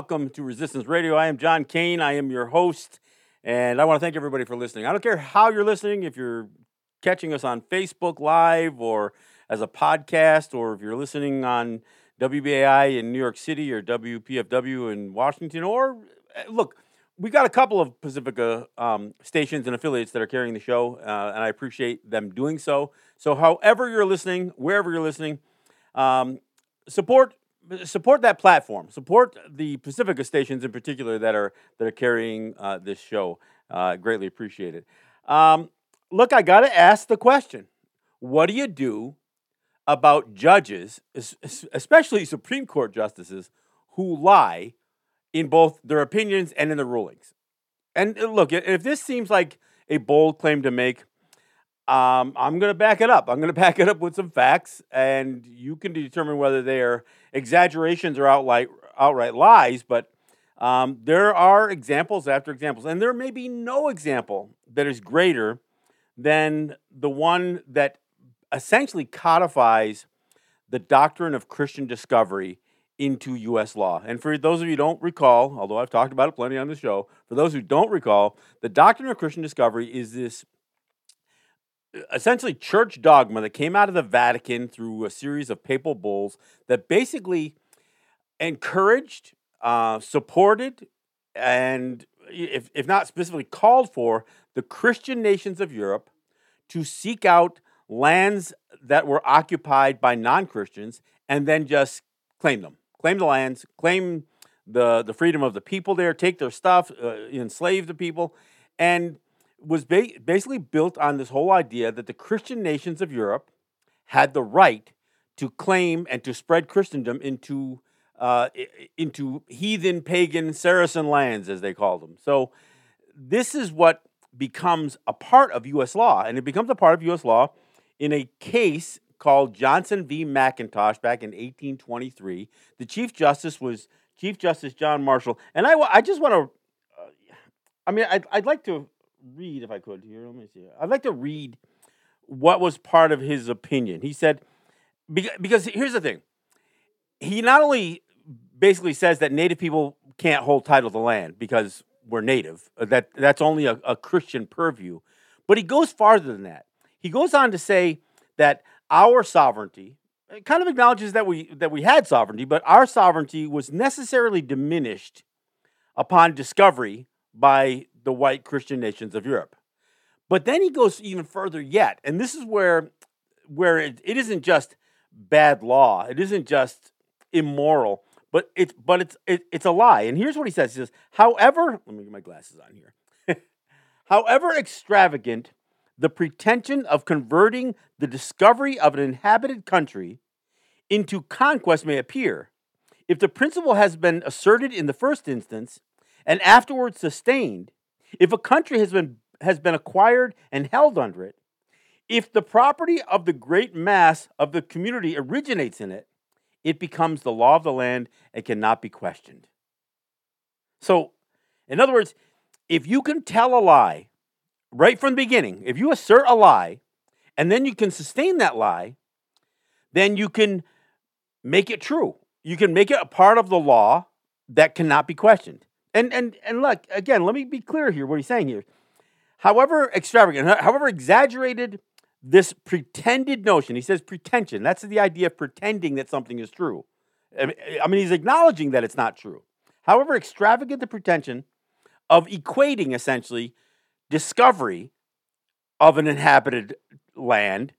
Welcome to Resistance Radio. I am John Kane. I am your host, and I want to thank everybody for listening. I don't care how you're listening, if you're catching us on Facebook Live or as a podcast, or if you're listening on WBAI in New York City or WPFW in Washington, or eh, look, we got a couple of Pacifica um, stations and affiliates that are carrying the show, uh, and I appreciate them doing so. So, however you're listening, wherever you're listening, um, support support that platform. Support the Pacifica stations in particular that are that are carrying uh, this show. Uh, greatly appreciate it. Um, look, I got to ask the question: What do you do about judges, especially Supreme Court justices, who lie in both their opinions and in the rulings? And look, if this seems like a bold claim to make, um, I'm going to back it up. I'm going to back it up with some facts, and you can determine whether they are exaggerations or outright outright lies. But um, there are examples after examples, and there may be no example that is greater than the one that essentially codifies the doctrine of Christian discovery into U.S. law. And for those of you who don't recall, although I've talked about it plenty on the show, for those who don't recall, the doctrine of Christian discovery is this essentially church dogma that came out of the Vatican through a series of papal bulls that basically encouraged, uh, supported, and if, if not specifically called for, the Christian nations of Europe to seek out lands that were occupied by non Christians and then just claim them, claim the lands, claim the, the freedom of the people there, take their stuff, uh, enslave the people. And was ba- basically built on this whole idea that the Christian nations of Europe had the right to claim and to spread Christendom into uh, into heathen, pagan, Saracen lands, as they called them. So this is what becomes a part of U.S. law, and it becomes a part of U.S. law in a case called Johnson v. McIntosh back in 1823. The Chief Justice was Chief Justice John Marshall, and I, I just want to. Uh, I mean, I'd, I'd like to read, if I could, here. Let me see. I'd like to read what was part of his opinion. He said, because here's the thing. He not only basically says that Native people can't hold title to land because we're Native, uh, that, that's only a, a Christian purview, but he goes farther than that. He goes on to say that our sovereignty, it kind of acknowledges that we that we had sovereignty, but our sovereignty was necessarily diminished upon discovery by the white Christian nations of Europe. But then he goes even further yet, and this is where where it, it isn't just bad law, it isn't just immoral, but it's but it's it, it's a lie. And here's what he says: He says, however, let me get my glasses on here. however extravagant the pretension of converting the discovery of an inhabited country into conquest may appear, if the principle has been asserted in the first instance and afterwards sustained, if a country has been, has been acquired and held under it, if the property of the great mass of the community originates in it, it becomes the law of the land and cannot be questioned. So, in other words, if you can tell a lie right from the beginning, if you assert a lie and then you can sustain that lie, then you can make it true. You can make it a part of the law that cannot be questioned. And and and look again. Let me be clear here. What he's saying here. However extravagant, however exaggerated this pretended notion. He says pretension. That's the idea of pretending that something is true. I mean, he's acknowledging that it's not true. However extravagant the pretension of equating essentially discovery of an inhabited land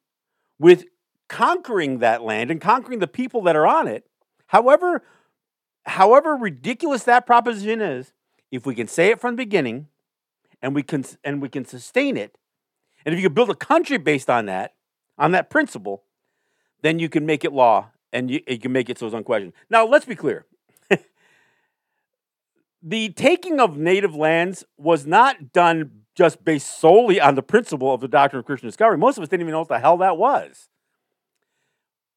with conquering that land and conquering the people that are on it, however however ridiculous that proposition is, if we can say it from the beginning and we can and we can sustain it, and if you can build a country based on that, on that principle, then you can make it law and you, you can make it so it's unquestioned. Now, let's be clear. the taking of native lands was not done just based solely on the principle of the doctrine of Christian discovery. Most of us didn't even know what the hell that was.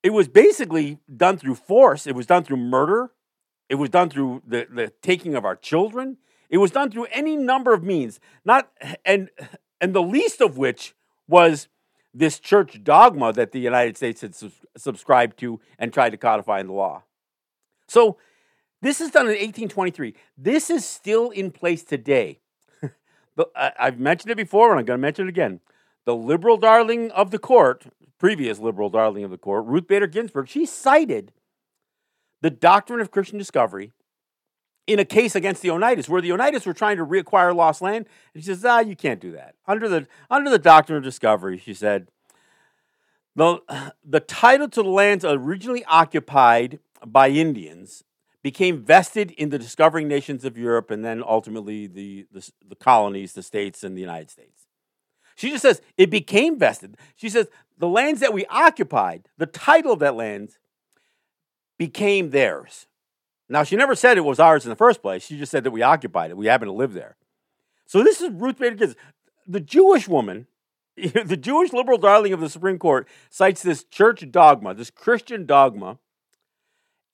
It was basically done through force, it was done through murder, it was done through the, the taking of our children. It was done through any number of means, not and and the least of which was this church dogma that the United States had subscribed to and tried to codify in the law. So This is done in 1823. This is still in place today. I, I've mentioned it before, and I'm going to mention it again. The liberal darling of the court, previous liberal darling of the court, Ruth Bader Ginsburg, she cited the doctrine of Christian discovery in a case against the Oneidas, where the Oneidas were trying to reacquire lost land. And she says, ah, you can't do that. Under the, under the doctrine of discovery, she said, the, the title to the lands originally occupied by Indians became vested in the discovering nations of Europe and then ultimately the, the, the colonies, the states, and the United States. She just says it became vested. She says the lands that we occupied, the title of that land became theirs. Now, she never said it was ours in the first place. She just said that we occupied it. We happen to live there. So this is Ruth Bader Ginsburg. The Jewish woman, the Jewish liberal darling of the Supreme Court, cites this church dogma, this Christian dogma,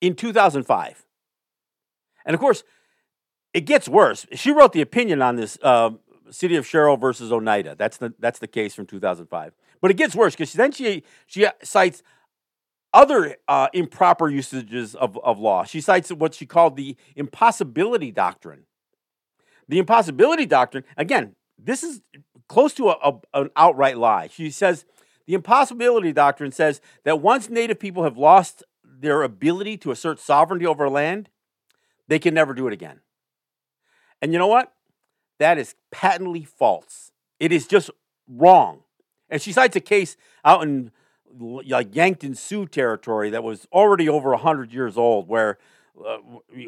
in 2005. And of course, it gets worse. She wrote the opinion on this uh, City of Sherrill versus Oneida. That's the, that's the case from 2005. But it gets worse because then she, she cites other uh, improper usages of, of law. She cites what she called the impossibility doctrine. The impossibility doctrine, again, this is close to a, a, an outright lie. She says the impossibility doctrine says that once Native people have lost their ability to assert sovereignty over land, they can never do it again. And you know what? That is patently false. It is just wrong. And she cites a case out in like Yankton Sioux territory that was already over 100 years old, where, uh,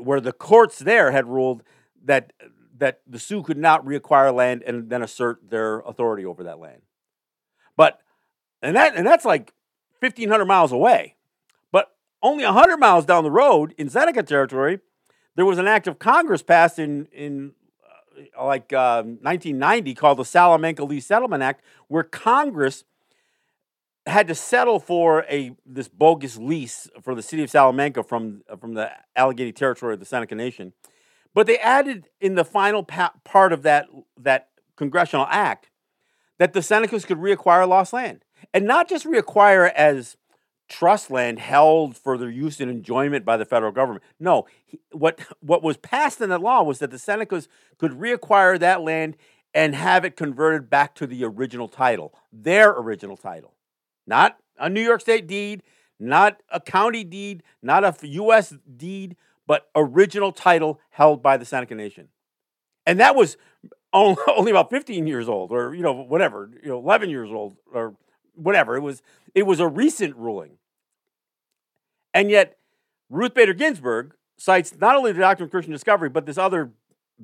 where the courts there had ruled that, that the Sioux could not reacquire land and then assert their authority over that land. But, and, that, and that's like 1,500 miles away. But only 100 miles down the road in Seneca territory, there was an act of Congress passed in, in uh, like uh, 1990 called the Salamanca Lease Settlement Act, where Congress had to settle for a this bogus lease for the city of Salamanca from uh, from the Allegany territory of the Seneca Nation. But they added in the final pa- part of that that congressional act that the Senecas could reacquire lost land, and not just reacquire as trust land held for their use and enjoyment by the federal government. No, what what was passed in the law was that the Senecas could reacquire that land and have it converted back to the original title, their original title. Not a New York State deed, not a county deed, not a U.S. deed, but original title held by the Seneca Nation. And that was only about 15 years old or, you know, whatever, you know, 11 years old or whatever. It was, it was a recent ruling. And yet, Ruth Bader Ginsburg cites not only the doctrine of Christian discovery, but this other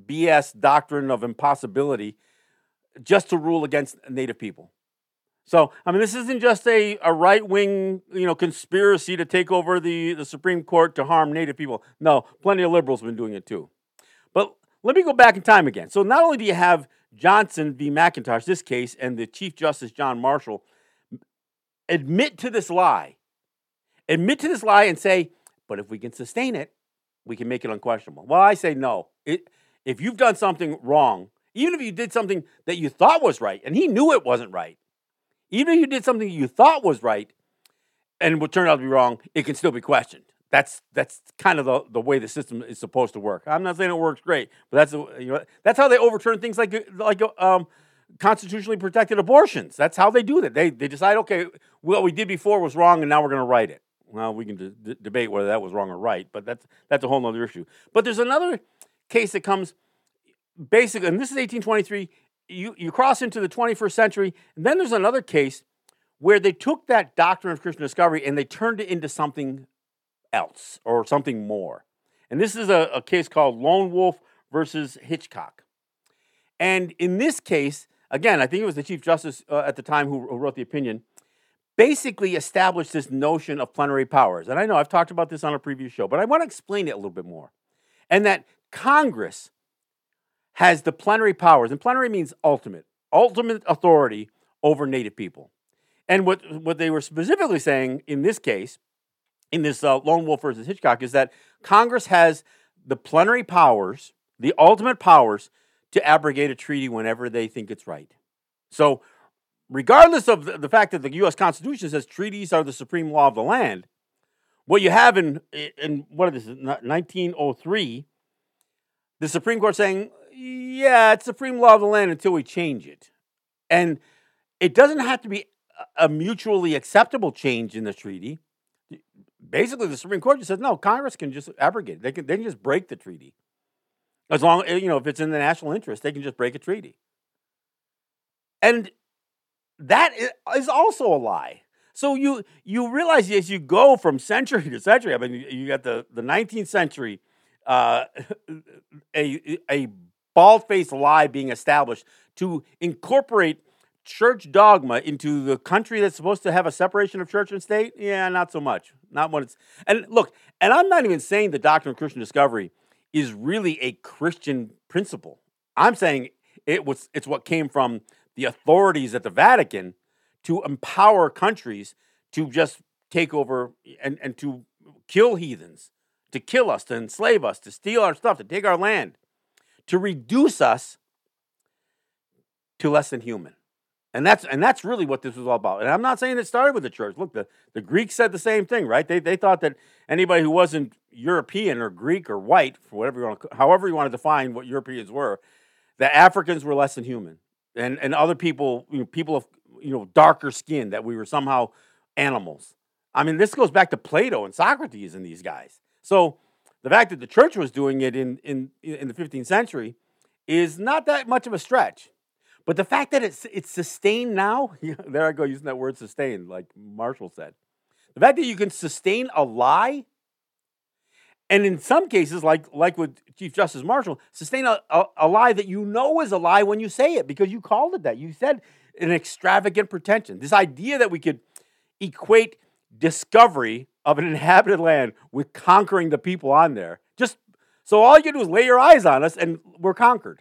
BS doctrine of impossibility just to rule against Native people. So, I mean, this isn't just a, a right wing, you know, conspiracy to take over the, the Supreme Court to harm Native people. No, plenty of liberals have been doing it too. But let me go back in time again. So, not only do you have Johnson v. McIntosh, this case, and the Chief Justice John Marshall admit to this lie, admit to this lie and say, but if we can sustain it, we can make it unquestionable. Well, I say no. It, if you've done something wrong, even if you did something that you thought was right, and he knew it wasn't right, even if you did something you thought was right and it would turn out to be wrong, it can still be questioned. That's that's kind of the, the way the system is supposed to work. I'm not saying it works great, but that's you know that's how they overturn things like like um, constitutionally protected abortions. That's how they do that. They they decide, okay, what we did before was wrong, and now we're going to right it. Well, we can d- debate whether that was wrong or right, but that's that's a whole other issue. But there's another case that comes basically, and this is 1823 you, you cross into the 21st century, and then there's another case where they took that doctrine of Christian discovery and they turned it into something else or something more. And this is a, a case called Lone Wolf versus Hitchcock. And in this case, again, I think it was the Chief Justice uh, at the time who, who wrote the opinion, basically established this notion of plenary powers. And I know I've talked about this on a previous show, but I want to explain it a little bit more. And that Congress has the plenary powers, and plenary means ultimate, ultimate authority over Native people. And what, what they were specifically saying in this case, in this uh, Lone Wolf versus Hitchcock, is that Congress has the plenary powers, the ultimate powers, to abrogate a treaty whenever they think it's right. So, regardless of the, the fact that the U.S. Constitution says treaties are the supreme law of the land, what you have in in what is this 1903 the supreme court saying yeah it's supreme law of the land until we change it. And it doesn't have to be a mutually acceptable change in the treaty. Basically the supreme court just says no congress can just abrogate they can, they can just break the treaty. As long you know if it's in the national interest they can just break a treaty. And that is also a lie. So you you realize as you go from century to century, I mean, you got the, the 19th century, uh, a, a bald faced lie being established to incorporate church dogma into the country that's supposed to have a separation of church and state? Yeah, not so much. Not when it's and look, and I'm not even saying the doctrine of Christian discovery is really a Christian principle. I'm saying it was it's what came from the authorities at the Vatican to empower countries to just take over and, and to kill heathens, to kill us, to enslave us, to steal our stuff, to take our land, to reduce us to less than human. And that's and that's really what this was all about. And I'm not saying it started with the church. Look, the, the Greeks said the same thing, right? They, they thought that anybody who wasn't European or Greek or white, for whatever you want to, however you want to define what Europeans were, that Africans were less than human. And and other people, you know, people of you know, darker skin, that we were somehow animals. I mean, this goes back to Plato and Socrates and these guys. So the fact that the church was doing it in, in, in the 15th century is not that much of a stretch. But the fact that it's, it's sustained now, there I go using that word sustained, like Marshall said. The fact that you can sustain a lie, and in some cases, like, like with Chief Justice Marshall, sustain a, a, a lie that you know is a lie when you say it because you called it that. You said an extravagant pretension. This idea that we could equate discovery of an inhabited land with conquering the people on there. Just so all you do is lay your eyes on us and we're conquered.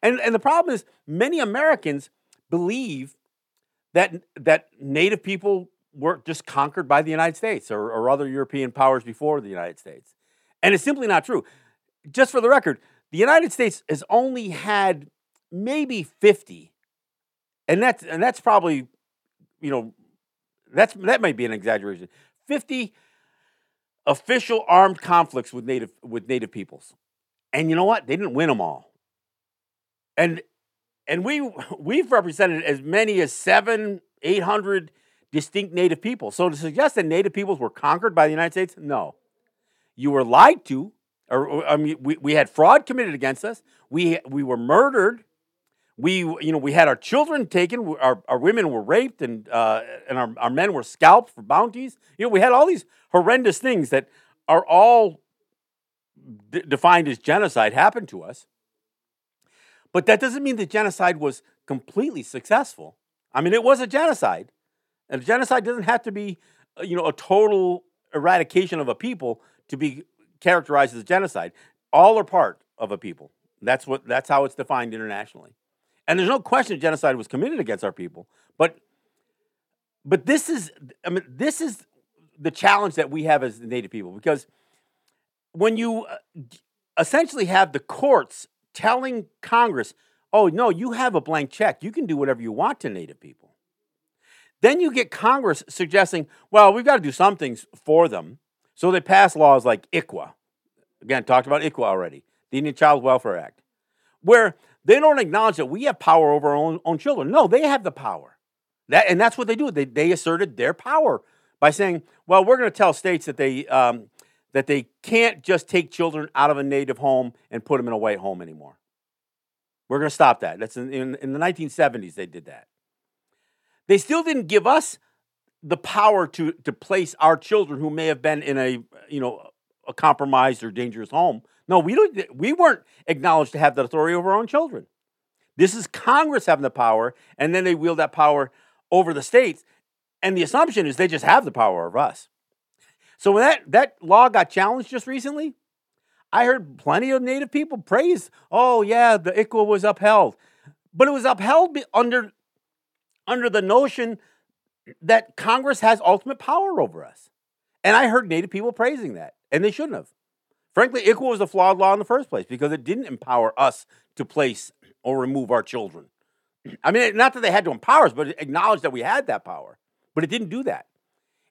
And, and the problem is many Americans believe that, that native people were just conquered by the United States or, or other European powers before the United States. And it's simply not true. Just for the record, the United States has only had maybe 50 and that's and that's probably, you know, that's that might be an exaggeration. Fifty official armed conflicts with native with native peoples, and you know what? They didn't win them all. And and we we've represented as many as seven, eight hundred distinct native people. So to suggest that native peoples were conquered by the United States, no. You were lied to, or I mean, we, we had fraud committed against us. We we were murdered we you know we had our children taken our, our women were raped and uh, and our, our men were scalped for bounties. You know we had all these horrendous things that are all d- defined as genocide happen to us. But that doesn't mean that genocide was completely successful. I mean it was a genocide. And a genocide doesn't have to be uh, you know a total eradication of a people to be characterized as genocide. All are part of a people. That's what that's how it's defined internationally and there's no question genocide was committed against our people. But but this is I mean this is the challenge that we have as native people because when you uh, essentially have the courts telling Congress, "Oh no, you have a blank check. You can do whatever you want to native people." Then you get Congress suggesting, "Well, we've got to do some things for them." So they pass laws like ICWA. Again, talked about ICWA already, the Indian Child Welfare Act, where they don't acknowledge that we have power over our own, own children. No, they have the power. That, and that's what they do. They, they asserted their power by saying, well, we're going to tell states that they, um, that they can't just take children out of a native home and put them in a white home anymore. We're going to stop that. That's in, in, in the 1970s, they did that. They still didn't give us the power to, to place our children who may have been in a, you know, a compromised or dangerous home no, we don't. We weren't acknowledged to have that authority over our own children. This is Congress having the power, and then they wield that power over the states. And the assumption is they just have the power over us. So when that, that law got challenged just recently, I heard plenty of Native people praise, oh, yeah, the ICWA was upheld. But it was upheld under, under the notion that Congress has ultimate power over us. And I heard Native people praising that, and they shouldn't have. Frankly, ICWA was a flawed law in the first place because it didn't empower us to place or remove our children. I mean, not that they had to empower us, but acknowledge that we had that power. But it didn't do that.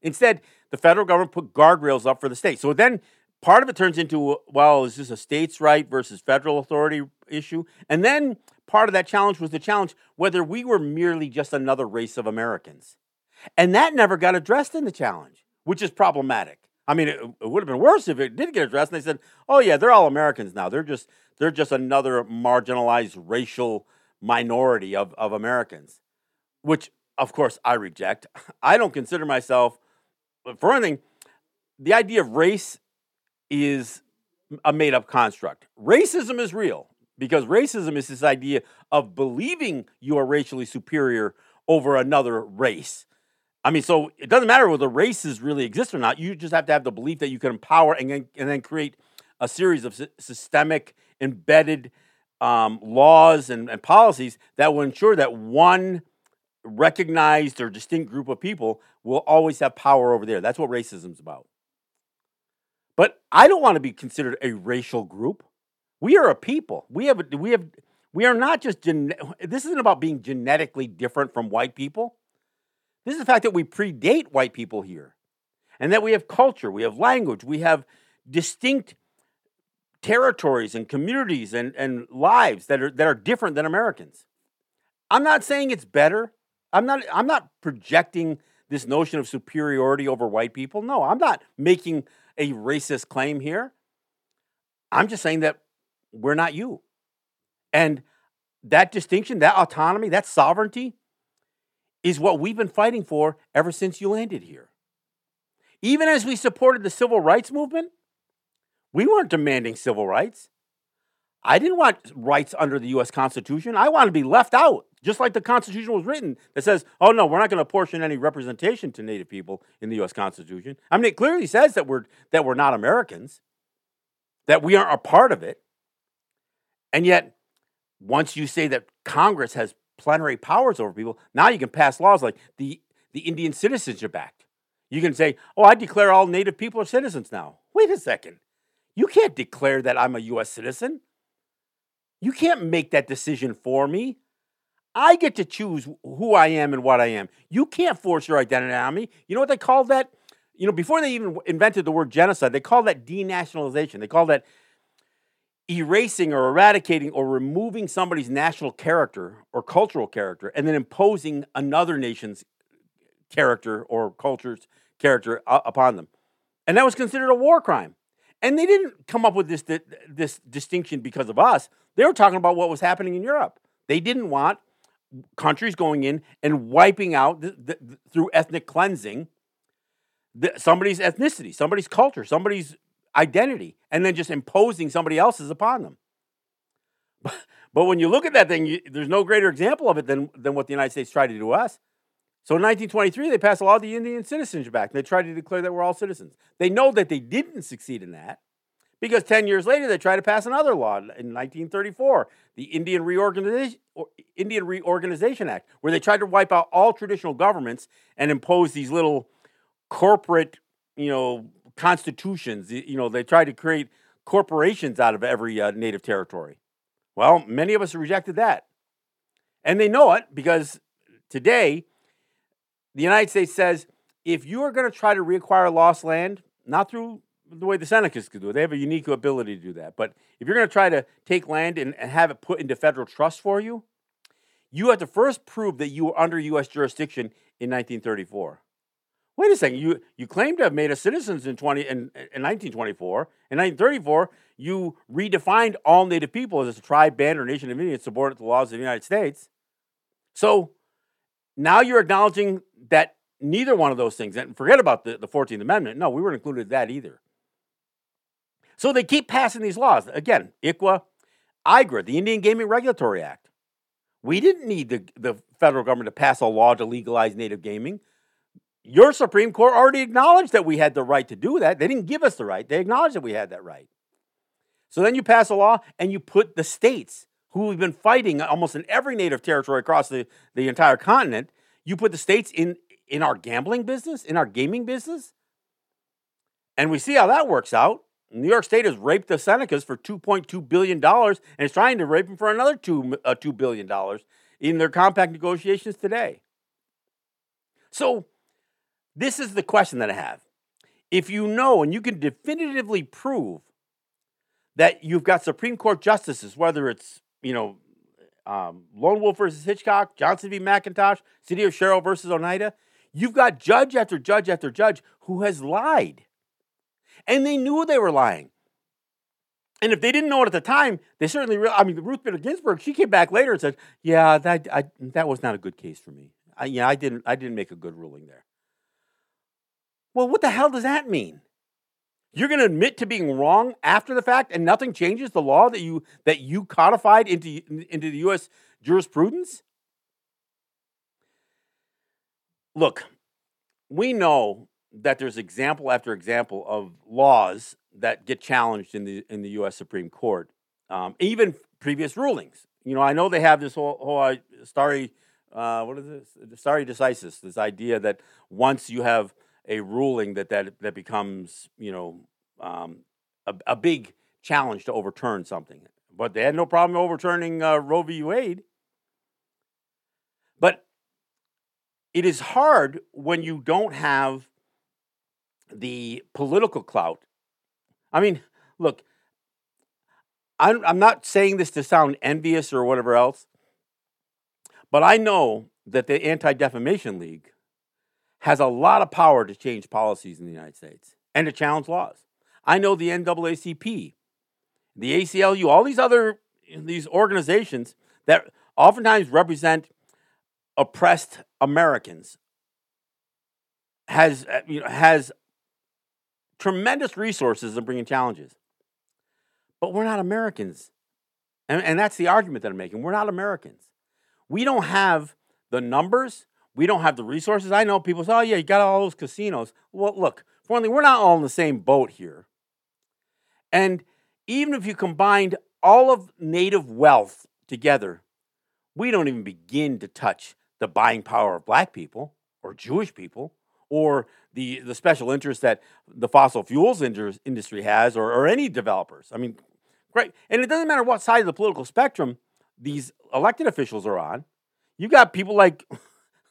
Instead, the federal government put guardrails up for the state. So then part of it turns into well, is this a states' right versus federal authority issue? And then part of that challenge was the challenge whether we were merely just another race of Americans. And that never got addressed in the challenge, which is problematic. I mean, it, it would have been worse if it did get addressed and they said, "Oh yeah, they're all Americans now. They're just they're just another marginalized racial minority of, of Americans." Which of course I reject. I don't consider myself for anything the idea of race is a made up construct. Racism is real because racism is this idea of believing you are racially superior over another race. I mean, so it doesn't matter whether races really exist or not. You just have to have the belief that you can empower and then, and then create a series of systemic, embedded um, laws and, and policies that will ensure that one recognized or distinct group of people will always have power over there. That's what racism is about. But I don't want to be considered a racial group. We are a people. We have we have we are not just gen- this isn't about being genetically different from white people. This is the fact that we predate white people here. And that we have culture, we have language, we have distinct territories and communities and, and lives that are that are different than Americans. I'm not saying it's better. I'm not I'm not projecting this notion of superiority over white people. No, I'm not making a racist claim here. I'm just saying that we're not you. And that distinction, that autonomy, that sovereignty is what we've been fighting for ever since you landed here. Even as we supported the civil rights movement, we weren't demanding civil rights. I didn't want rights under the US Constitution. I want to be left out, just like the Constitution was written that says, oh no, we're not going to apportion any representation to Native people in the US Constitution. I mean, it clearly says that we're, that we're not Americans, that we aren't a part of it. And yet, once you say that Congress has plenary powers over people, now you can pass laws like the, the Indian Citizenship Act. You can say, oh, I declare all Native people are citizens now. Wait a second. You can't declare that I'm a U.S. citizen. You can't make that decision for me. I get to choose who I am and what I am. You can't force your identity on me. You know what they call that? You know, before they even invented the word genocide, they called that denationalization. They called that erasing or eradicating or removing somebody's national character or cultural character and then imposing another nation's character or culture's character upon them. And that was considered a war crime. And they didn't come up with this, this distinction because of us. They were talking about what was happening in Europe. They didn't want countries going in and wiping out the, the, through ethnic cleansing the, somebody's ethnicity, somebody's culture, somebody's identity, and then just imposing somebody else's upon them. But, when you look at that thing, you, there's no greater example of it than, than what the United States tried to do to us. So in 1923, they passed a law, the Indian Citizenship Act. They tried to declare that we're all citizens. They know that they didn't succeed in that because 10 years later, they tried to pass another law in 1934, the Indian Reorganization, Indian Reorganization Act, where they tried to wipe out all traditional governments and impose these little corporate, you know, constitutions. You know, they tried to create corporations out of every uh, native territory. Well, many of us rejected that. And they know it because today the United States says if you are going to try to reacquire lost land, not through the way the Senecas could do it, they have a unique ability to do that. But if you're going to try to take land and, and have it put into federal trust for you, you have to first prove that you were under U.S. jurisdiction in 1934. Wait a second, you, you claim to have made us citizens in, 20, in, in 1924. In 1934, you redefined all Native people as a tribe, band, or nation of Indians subordinate to the laws of the United States. So now you're acknowledging that neither one of those things, and forget about the, the 14th Amendment. No, we weren't included in that either. So they keep passing these laws. Again, ICWA, IGRA, the Indian Gaming Regulatory Act. We didn't need the, the federal government to pass a law to legalize native gaming. Your Supreme Court already acknowledged that we had the right to do that. They didn't give us the right, they acknowledged that we had that right. So then you pass a law and you put the states who we've been fighting almost in every native territory across the, the entire continent, you put the states in, in our gambling business, in our gaming business. And we see how that works out. New York State has raped the Senecas for $2.2 billion and is trying to rape them for another 2, uh, $2 billion in their compact negotiations today. So this is the question that I have. If you know and you can definitively prove that you've got Supreme Court justices, whether it's, you know, um, Lone Wolf versus Hitchcock, Johnson v. McIntosh, City of Sherrill versus Oneida, you've got judge after judge after judge who has lied. And they knew they were lying. And if they didn't know it at the time, they certainly. Re- I mean, Ruth Bader Ginsburg, she came back later and said, "Yeah, that I, that was not a good case for me. I, yeah, I didn't I didn't make a good ruling there." Well, what the hell does that mean? You're going to admit to being wrong after the fact, and nothing changes the law that you that you codified into into the U.S. jurisprudence. Look, we know that there's example after example of laws that get challenged in the in the U.S. Supreme Court, um, even previous rulings. You know, I know they have this whole whole uh, stare uh, what is this stare decisis, this idea that once you have a ruling that that that becomes you know um, a, a, big challenge to overturn something. But they had no problem overturning uh, Roe v. Wade. But it is hard when you don't have the political clout. I mean, look, I'm, I'm not saying this to sound envious or whatever else, but I know that the Anti Defamation League has a lot of power to change policies in the United States and to challenge laws. I know the NAACP, the ACLU, all these other these organizations that oftentimes represent oppressed Americans has uh, you know has tremendous resources in bringing challenges. But we're not Americans. And, and that's the argument that I'm making. We're not Americans. We don't have the numbers, we don't have the resources. I know people say, oh, yeah, you got all those casinos. Well, look, for one thing, we're not all in the same boat here. And even if you combined all of native wealth together, we don't even begin to touch the buying power of black people or Jewish people or the, the special interest that the fossil fuels industry has or, or any developers. I mean, great. And it doesn't matter what side of the political spectrum these elected officials are on. You've got people like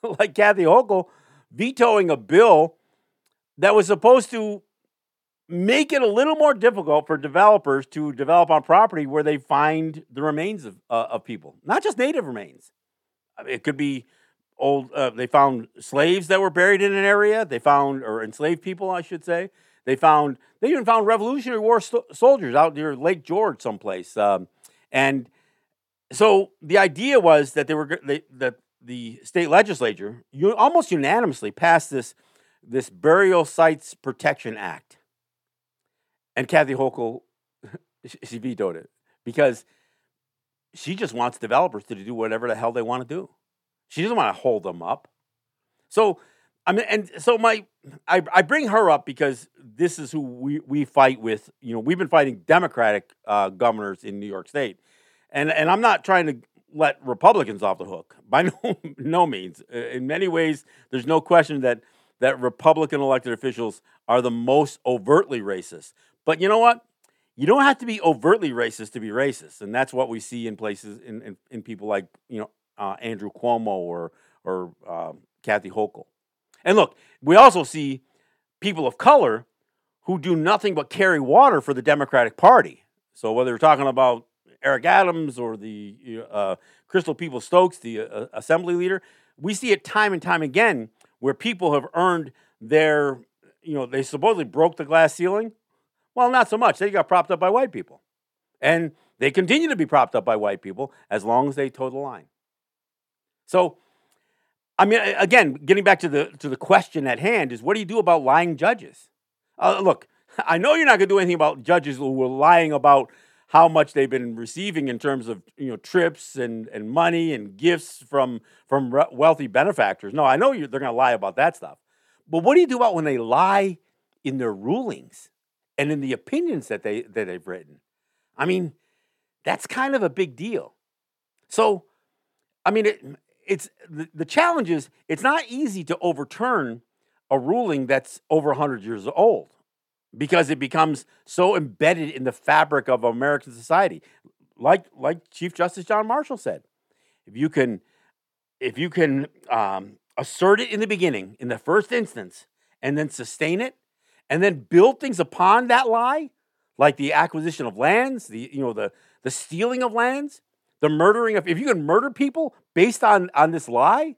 like Kathy Hochul vetoing a bill that was supposed to make it a little more difficult for developers to develop on property where they find the remains of, uh, of people, not just native remains. I mean, it could be old. Uh, they found slaves that were buried in an area. They found or enslaved people, I should say. They found they even found Revolutionary War st- soldiers out near Lake George, someplace. Um, and so the idea was that they were they, that the state legislature you almost unanimously passed this this burial sites protection act. And kathy hochul she vetoed it because she just wants developers to do whatever the hell they want to do. She doesn't want to hold them up. So i mean and so my i, I bring her up because this is who we, we fight with. You know we've been fighting democratic uh, governors in new york state. And and i'm not trying to let Republicans off the hook by no no means. In many ways, there's no question that that Republican elected officials are the most overtly racist. But you know what? You don't have to be overtly racist to be racist, and that's what we see in places in in, in people like you know uh, Andrew Cuomo or or uh, Kathy Hochul. And look, we also see people of color who do nothing but carry water for the Democratic Party. So whether we're talking about Eric Adams or the uh, Crystal People Stokes, the uh, assembly leader. We see it time and time again where people have earned their, you know, they supposedly broke the glass ceiling. Well, not so much. They got propped up by white people. And they continue to be propped up by white people as long as they toe the line. So, I mean, again, getting back to the to the question at hand is, what do you do about lying judges? Uh, look, I know you're not going to do anything about judges who are lying about how much they've been receiving in terms of you know trips and, and money and gifts from from wealthy benefactors. No, I know they're going to lie about that stuff. But what do you do about when they lie in their rulings and in the opinions that they that they've written? I mean, that's kind of a big deal. So, I mean, it, it's the, the challenge is it's not easy to overturn a ruling that's over 100 years old because it becomes so embedded in the fabric of American society. Like like Chief Justice John Marshall said, if you can if you can um, assert it in the beginning, in the first instance, and then sustain it and then build things upon that lie, like the acquisition of lands, the you know the the stealing of lands, the murdering of if you can murder people based on on this lie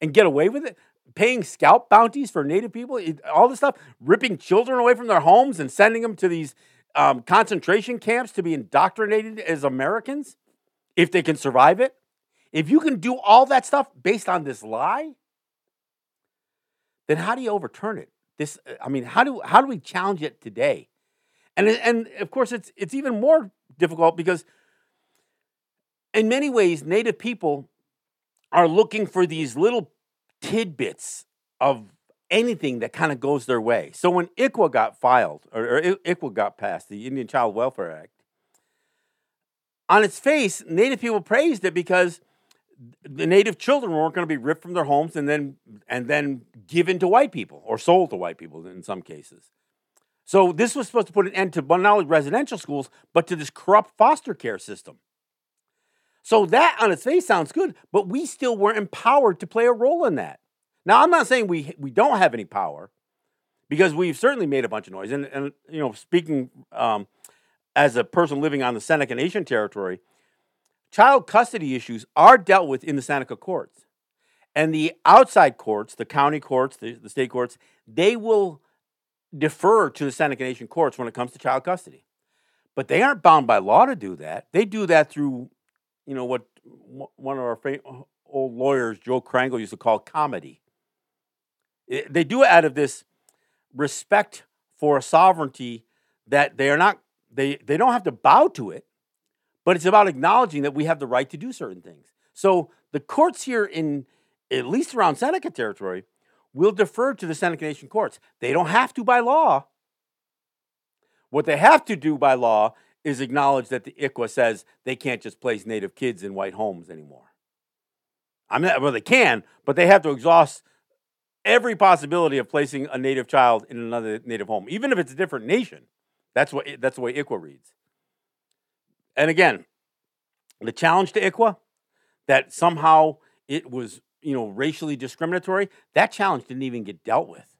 and get away with it, paying scalp bounties for native people, all this stuff, ripping children away from their homes and sending them to these um, concentration camps to be indoctrinated as Americans if they can survive it. If you can do all that stuff based on this lie, then how do you overturn it? This, I mean, how do how do we challenge it today? And and of course, it's it's even more difficult because in many ways, Native people are looking for these little tidbits of anything that kind of goes their way. So when ICWA got filed, or, or ICWA got passed, the Indian Child Welfare Act, on its face, Native people praised it because the native children weren't going to be ripped from their homes and then and then given to white people or sold to white people in some cases. So this was supposed to put an end to not only residential schools but to this corrupt foster care system. So that on its face sounds good, but we still weren't empowered to play a role in that. Now I'm not saying we we don't have any power because we've certainly made a bunch of noise. And and you know, speaking um, as a person living on the Seneca Nation territory, child custody issues are dealt with in the Seneca courts. And the outside courts, the county courts, the, the state courts, they will defer to the Seneca Nation courts when it comes to child custody. But they aren't bound by law to do that. They do that through, you know, what one of our old lawyers, Joe Krangle, used to call comity. They do it out of this respect for a sovereignty that they are not, they, they don't have to bow to it, but it's about acknowledging that we have the right to do certain things. So the courts here in, at least around Seneca territory, will defer to the Seneca Nation courts. They don't have to by law. What they have to do by law is acknowledge that the ICWA says they can't just place native kids in white homes anymore. I mean, well, they can, but they have to exhaust every possibility of placing a native child in another native home, even if it's a different nation. That's what that's the way ICWA reads. And again, the challenge to ICWA that somehow it was, you know, racially discriminatory, that challenge didn't even get dealt with.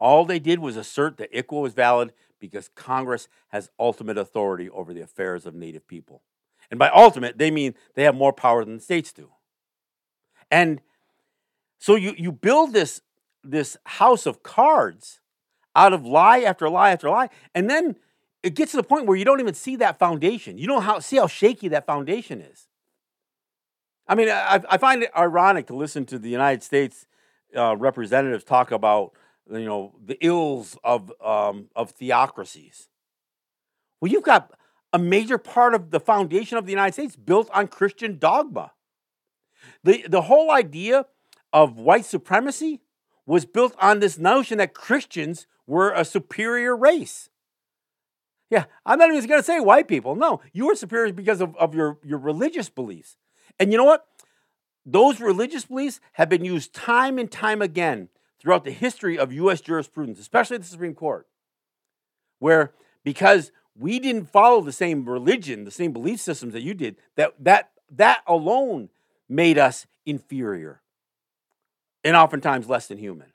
All they did was assert that ICWA was valid because Congress has ultimate authority over the affairs of Native people. And by ultimate, they mean they have more power than the states do. And so you, you build this, this house of cards out of lie after lie after lie, and then it gets to the point where you don't even see that foundation. You don't how, see how shaky that foundation is. I mean, I, I find it ironic to listen to the United States uh, representatives talk about you know the ills of um, of theocracies. Well, you've got a major part of the foundation of the United States built on Christian dogma. The the whole idea of white supremacy was built on this notion that Christians were a superior race. Yeah, I'm not even going to say white people. No, you were superior because of, of your, your religious beliefs. And you know what? Those religious beliefs have been used time and time again throughout the history of U.S. jurisprudence, especially the Supreme Court, where because we didn't follow the same religion, the same belief systems that you did, that that that alone made us inferior and oftentimes less than human.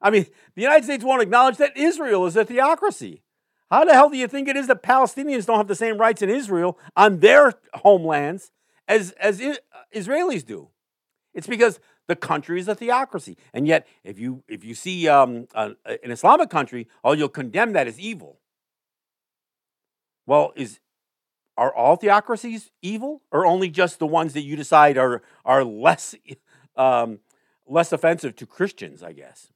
I mean, the United States won't acknowledge that Israel is a theocracy. How the hell do you think it is that Palestinians don't have the same rights in Israel on their homelands as, as uh, Israelis do? It's because the country is a theocracy. And yet, if you, if you see um, an Islamic country, oh, you'll condemn that as evil. Well, is, are all theocracies evil or only just the ones that you decide are, are less, um, less offensive to Christians, I guess?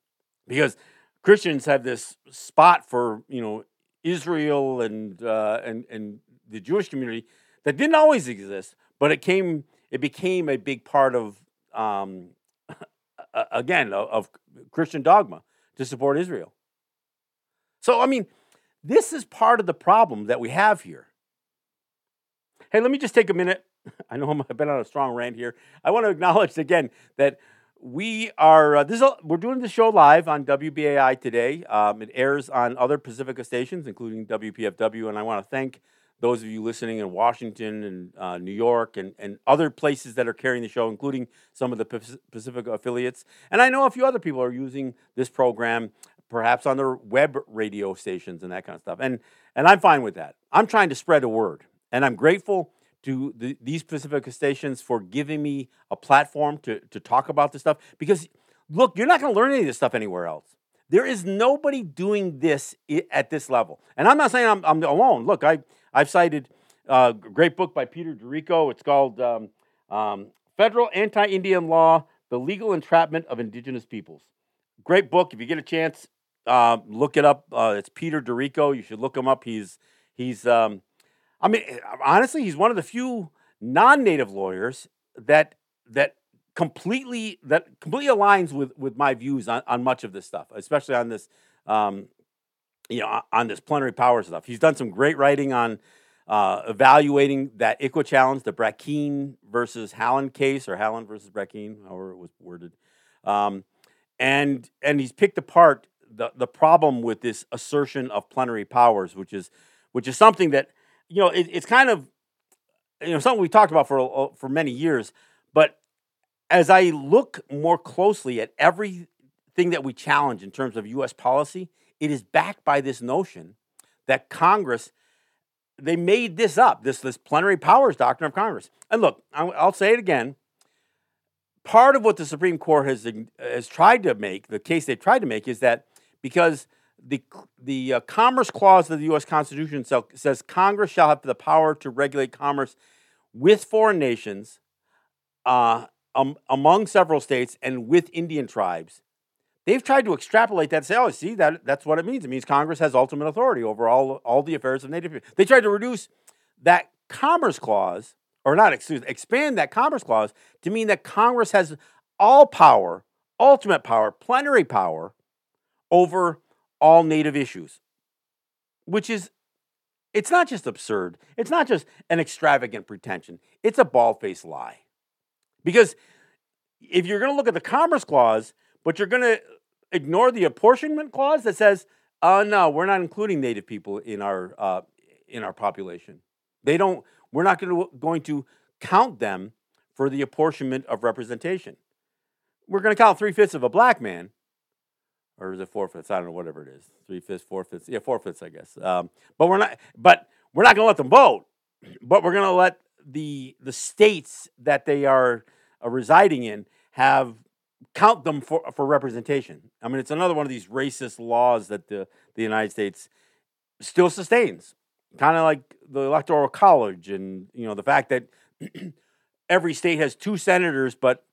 Because Christians have this spot for, you know, Israel and uh, and and the Jewish community that didn't always exist, but it came it became a big part of um, again of, Christian dogma to support Israel. So I mean, this is part of the problem that we have here. Hey, let me just take a minute. I know I've been on a strong rant here. I want to acknowledge again that we are uh, this is we're doing the show live on WBAI today. Um, it airs on other Pacifica stations, including WPFW, and I want to thank those of you listening in Washington and uh, New York and, and other places that are carrying the show, including some of the Pacifica affiliates. And I know a few other people are using this program, perhaps on their web radio stations and that kind of stuff. And, and I'm fine with that. I'm trying to spread a word. And I'm grateful to the, these Pacifica stations for giving me a platform to, to talk about this stuff. Because, look, you're not going to learn any of this stuff anywhere else. There is nobody doing this at this level. And I'm not saying I'm, I'm alone. Look, I, I've cited a great book by Peter D'Errico. It's called um, um, Federal Anti Indian Law The Legal Entrapment of Indigenous Peoples. Great book. If you get a chance, uh, look it up. Uh, it's Peter D'Errico. You should look him up. He's, he's um, I mean, honestly, he's one of the few non native lawyers that, that completely that completely aligns with with my views on, on much of this stuff, especially on this um, you know on this plenary power stuff. He's done some great writing on uh, evaluating that ICWA challenge, the Brackeen versus Haaland case, or Haaland versus Brackeen, however it was worded, um, and and he's picked apart the the problem with this assertion of plenary powers, which is which is something that you know it, it's kind of you know something we talked about for for many years, but as I look more closely at everything that we challenge in terms of U.S. policy, it is backed by this notion that Congress they made this up, this this plenary powers doctrine of Congress. And look, I'll say it again. Part of what the Supreme Court has has tried to make, the case they've tried to make, is that because the the uh, Commerce Clause of the U.S. Constitution says Congress shall have the power to regulate commerce with foreign nations, uh, um, among several states and with Indian tribes. They've tried to extrapolate that and say, oh, see, that, that's what it means. It means Congress has ultimate authority over all, all the affairs of Native people. They tried to reduce that Commerce Clause, or not, excuse, expand that Commerce Clause to mean that Congress has all power, ultimate power, plenary power over all Native issues, which is it's not just absurd. It's not just an extravagant pretension. It's a bald faced lie. Because if you're going to look at the Commerce Clause, but you're going to ignore the apportionment clause that says, "Oh no, we're not including Native people in our uh, in our population. They don't. We're not going to going to count them for the apportionment of representation. We're going to count three fifths of a black man, or is it four fifths? I don't know, whatever it is. Three fifths, four fifths. Yeah, four fifths, I guess. Um, but we're not. But we're not going to let them vote. But we're going to let the the states that they are uh, residing in have count them for for representation. I mean, it's another one of these racist laws that the the United States still sustains, kind of like the electoral college, and you know the fact that every state has two senators, but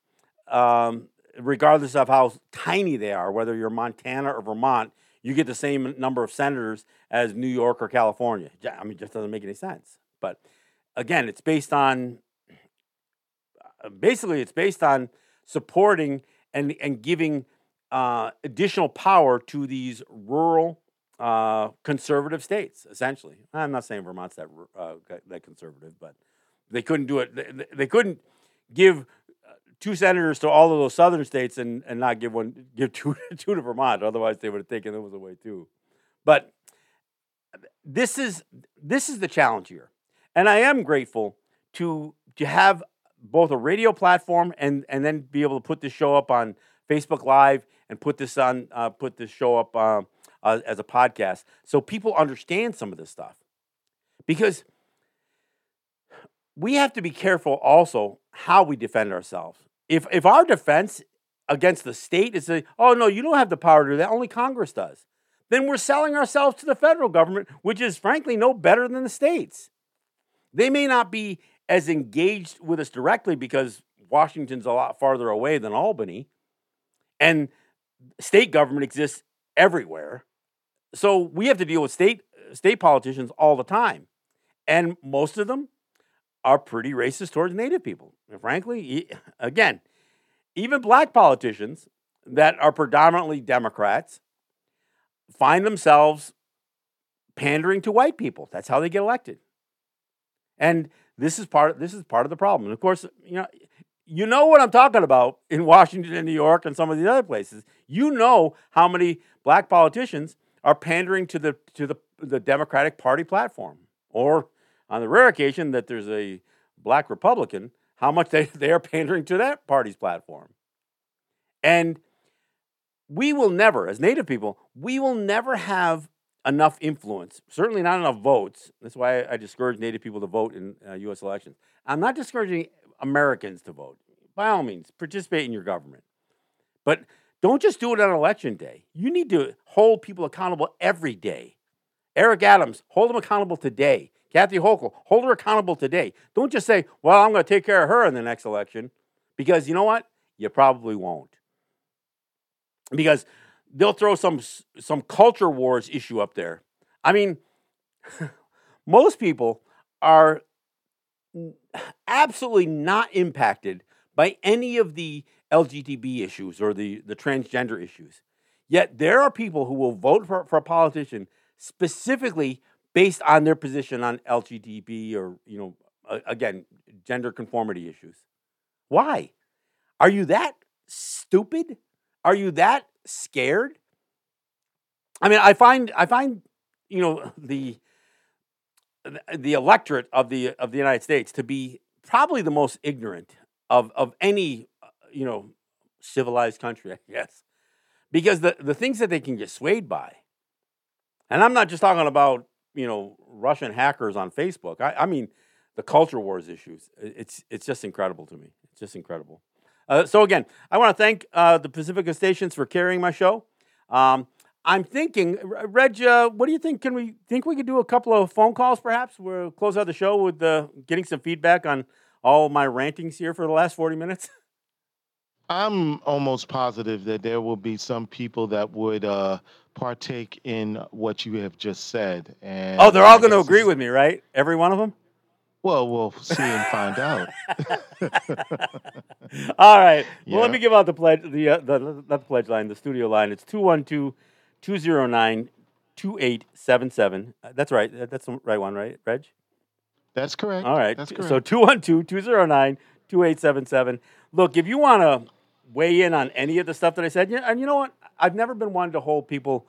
um, regardless of how tiny they are, whether you're Montana or Vermont, you get the same number of senators as New York or California. I mean, it just doesn't make any sense. But again, it's based on uh, basically it's based on supporting and and giving uh, additional power to these rural uh, conservative states. Essentially, I'm not saying Vermont's that uh, that conservative, but they couldn't do it. They, they couldn't give uh, two senators to all of those southern states and, and not give one give two two to Vermont. Otherwise, they would have taken those away too. But this is this is the challenge here. And I am grateful to to have both a radio platform and and then be able to put this show up on Facebook Live and put this on uh, put this show up uh, uh, as a podcast so people understand some of this stuff because we have to be careful also how we defend ourselves. If if our defense against the state is say, oh no, you don't have the power to do that, only Congress does, then we're selling ourselves to the federal government, which is frankly no better than the states. They may not be as engaged with us directly because Washington's a lot farther away than Albany, and state government exists everywhere. So we have to deal with state state politicians all the time, and most of them are pretty racist towards Native people. And frankly, again, even black politicians that are predominantly Democrats find themselves pandering to white people. That's how they get elected. And this is part this is part of the problem. And of course, you know, you know what I'm talking about in Washington and New York and some of these other places. You know how many black politicians are pandering to the to the the Democratic Party platform or on the rare occasion that there's a black Republican, how much they, they are pandering to that party's platform. And we will never, as Native people, we will never have enough influence, certainly not enough votes. That's why I discourage Native people to vote in uh, U.S. elections. I'm not discouraging Americans to vote. By all means, participate in your government. But don't just do it on election day. You need to hold people accountable every day. Eric Adams, hold him accountable today. Kathy Hochul, hold her accountable today. Don't just say, well, I'm going to take care of her in the next election. Because you know what? You probably won't. Because they'll throw some some culture wars issue up there. I mean, most people are absolutely not impacted by any of the LGBT issues or the, the transgender issues. Yet there are people who will vote for, for a politician specifically based on their position on LGBT or, you know, again, gender conformity issues. Why? Are you that stupid? Are you that scared? I mean, I find I find you know the the electorate of the of the United States to be probably the most ignorant of of any you know civilized country, I guess, because the the things that they can get swayed by, and I'm not just talking about you know Russian hackers on Facebook. I, I mean the culture wars issues. It's it's just incredible to me. It's just incredible. Uh, so again, I want to thank uh, the Pacifica stations for carrying my show. Um, I'm thinking, Reg, uh, what do you think? Can we think we could do a couple of phone calls, perhaps? We'll close out the show with uh, getting some feedback on all my rantings here for the last 40 minutes. I'm almost positive that there will be some people that would uh, partake in what you have just said. And oh, they're all going to agree with me, right? Every one of them. Well, we'll see and find out. all right. Yeah. Well, let me give out the pledge. The uh, the not the pledge line, the studio line. It's 212 209 2877. Uh, that's right. That's the right one, right, Reg? That's correct. All right. That's correct. So 212 209 2877. Look, if you want to weigh in on any of the stuff that I said, and you know what? I've never been one to hold people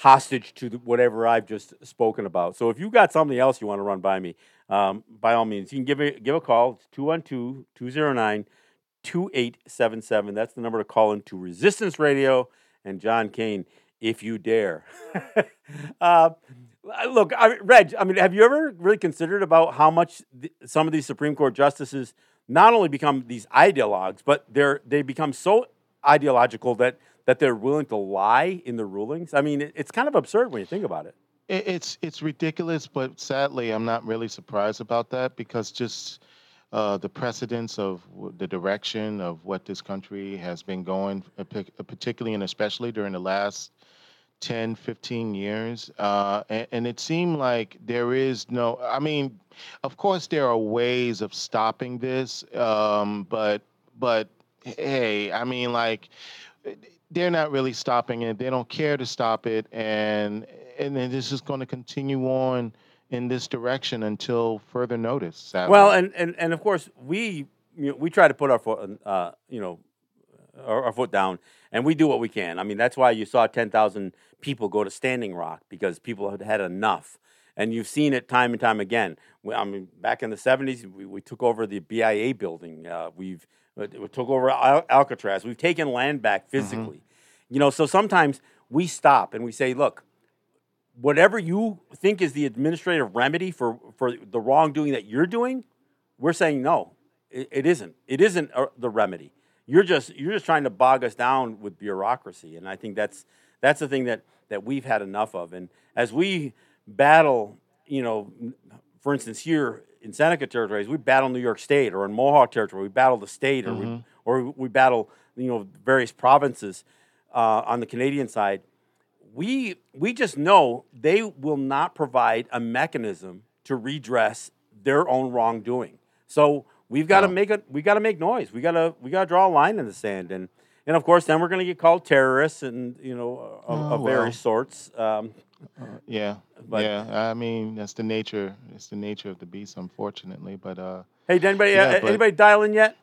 hostage to whatever I've just spoken about. So if you've got something else you want to run by me, um, by all means, you can give me give a call. It's 212 209 2877. That's the number to call into Resistance Radio and John Kane if you dare. uh, look, I, Reg, I mean, have you ever really considered about how much the, some of these Supreme Court justices not only become these ideologues, but they're they become so ideological that that they're willing to lie in the rulings? I mean, it, it's kind of absurd when you think about it. It's it's ridiculous, but sadly, I'm not really surprised about that because just uh, the precedence of the direction of what this country has been going, uh, particularly and especially during the last 10, 15 years. Uh, and, and, it seemed like there is no, I mean, of course, there are ways of stopping this, um, but, but hey, I mean, like, they're not really stopping it. They don't care to stop it. And, and then this is going to continue on in this direction until further notice. Sadly. Well, and, and, and of course, we, you know, we try to put our foot, uh, you know, our, our foot down and we do what we can. I mean, that's why you saw 10,000 people go to Standing Rock because people had had enough. And you've seen it time and time again. I mean, back in the 70s, we, we took over the BIA building. Uh, we've we took over Al- Alcatraz. We've taken land back mm-hmm. physically. Mm-hmm. You know, so sometimes we stop and we say, look, whatever you think is the administrative remedy for, for the wrongdoing that you're doing, we're saying no, it, it isn't. It isn't uh, the remedy you're just you're just trying to bog us down with bureaucracy, and I think that's that's the thing that that we've had enough of. And as we battle, you know, for instance, here in Seneca territories, we battle New York State, or in Mohawk territory, we battle the state, or mm-hmm. we or we battle you know various provinces uh, on the Canadian side. We we just know they will not provide a mechanism to redress their own wrongdoing. So We've got to make a we got to make noise. We got to we got to draw a line in the sand, and and of course, then we're going to get called terrorists and you know of, oh, of various sorts. Um, uh, yeah, but, yeah. I mean, that's the nature. It's the nature of the beast, unfortunately. But uh, hey, did anybody yeah, uh, but, anybody dial in yet?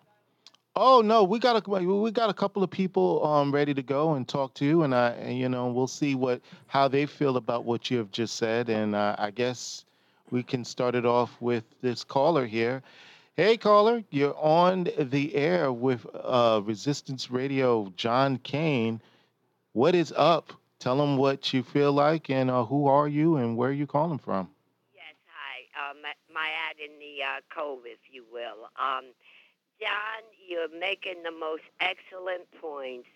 Oh no, we got a we got a couple of people um, ready to go and talk to you, and I and, you know we'll see what how they feel about what you have just said, and uh, I guess we can start it off with this caller here. Hey, caller, you're on the air with uh, Resistance Radio, John Kane. What is up? Tell them what you feel like and uh, who are you and where you calling from? Yes, hi. Um, my ad in the uh, cove, if you will. Um, John, you're making the most excellent points,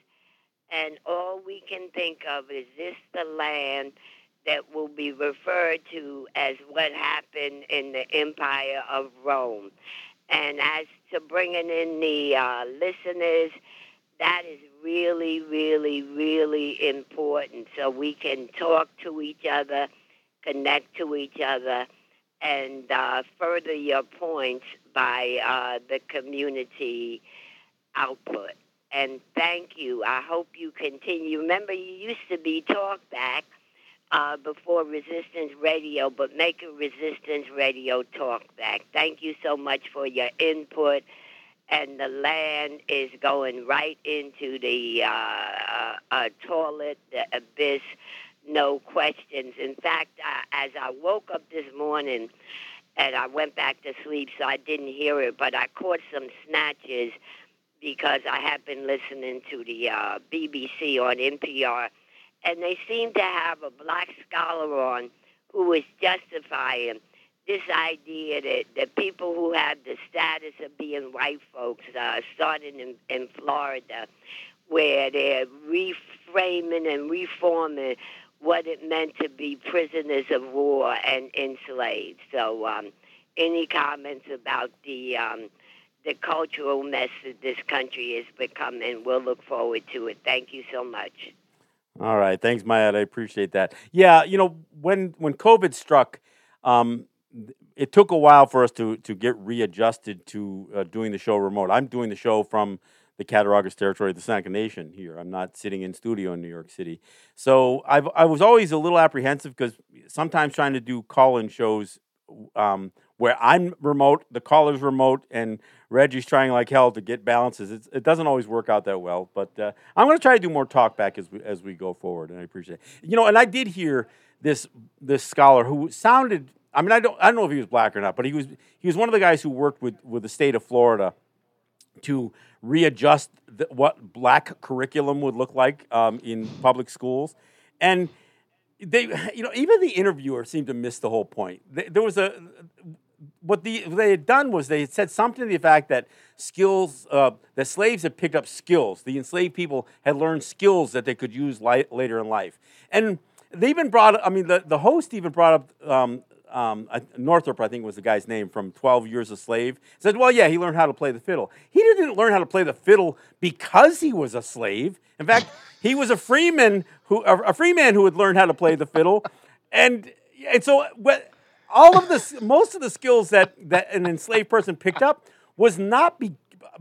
and all we can think of is this the land that will be referred to as what happened in the Empire of Rome. And as to bringing in the uh, listeners, that is really, really, really important so we can talk to each other, connect to each other, and uh, further your points by uh, the community output. And thank you. I hope you continue. Remember, you used to be Talkback uh, before Resistance Radio, but make a Resistance Radio Talkback. Thank you so much for your input. And the land is going right into the uh, uh, uh toilet, the abyss, no questions. In fact, I, as I woke up this morning and I went back to sleep, so I didn't hear it, but I caught some snatches because I have been listening to the uh, BBC on NPR and they seem to have a black scholar on who is justifying this idea that the people who have the status of being white folks, uh, starting in, in Florida, where they're reframing and reforming what it meant to be prisoners of war and enslaved. So, um, any comments about the um, the cultural mess that this country is becoming? We'll look forward to it. Thank you so much. All right, thanks, Maya. I appreciate that. Yeah, you know, when when COVID struck, um, it took a while for us to to get readjusted to uh, doing the show remote. I'm doing the show from the Cattaraugus territory of the Seneca Nation here. I'm not sitting in studio in New York City, so I've I was always a little apprehensive because sometimes trying to do call-in shows um, where I'm remote, the caller's remote, and Reggie's trying like hell to get balances. It's, it doesn't always work out that well, but uh, I'm going to try to do more talk back as we, as we go forward, and I appreciate it. You know, and I did hear this this scholar who sounded. I mean, I don't I don't know if he was black or not, but he was he was one of the guys who worked with with the state of Florida to readjust the, what black curriculum would look like um, in public schools, and they you know even the interviewer seemed to miss the whole point. There was a what, the, what they had done was they had said something to the fact that skills, uh, that slaves had picked up skills. The enslaved people had learned skills that they could use li- later in life. And they even brought, I mean, the, the host even brought up um, um, Northup, I think was the guy's name, from 12 Years a Slave, said, well, yeah, he learned how to play the fiddle. He didn't learn how to play the fiddle because he was a slave. In fact, he was a freeman who, a, a free who had learned how to play the fiddle. And, and so, all of the most of the skills that that an enslaved person picked up was not be,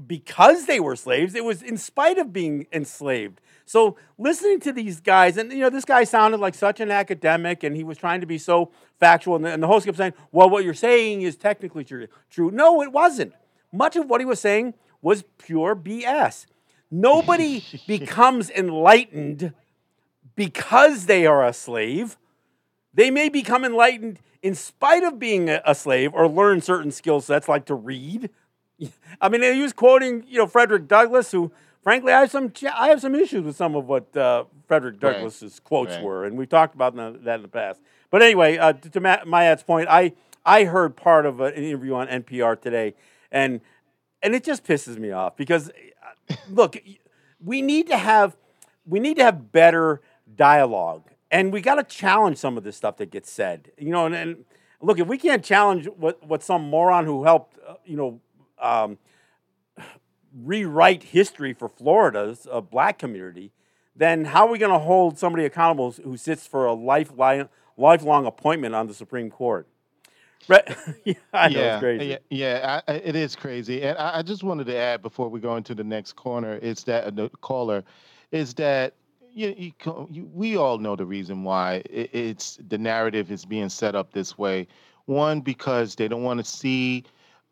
because they were slaves. It was in spite of being enslaved. So listening to these guys, and you know, this guy sounded like such an academic, and he was trying to be so factual. And the, and the host kept saying, "Well, what you're saying is technically true." True? No, it wasn't. Much of what he was saying was pure BS. Nobody becomes enlightened because they are a slave. They may become enlightened in spite of being a, a slave or learn certain skill sets like to read. I mean, he was quoting, you know, Frederick Douglass, who, frankly, I have some I have some issues with some of what uh, Frederick Douglass's right. quotes right. were, and we've talked about that in the past. But anyway, uh, to, to Mayat's point, I I heard part of an interview on NPR today, and and it just pisses me off because, uh, look, we need to have we need to have better dialogue and we got to challenge some of this stuff that gets said. You know, and, and, look, if we can't challenge what, what some moron who helped, uh, you know, um, rewrite history for Florida's uh, black community, then how are we going to hold somebody accountable who sits for a lifelong, lifelong appointment on the Supreme Court? Right? yeah, I know yeah, it's crazy. Yeah, yeah I, it is crazy. And I, I, just wanted to add before we go into the next corner, is that uh, the caller, is that you, you, you, we all know the reason why it, it's the narrative is being set up this way. One, because they don't want to see,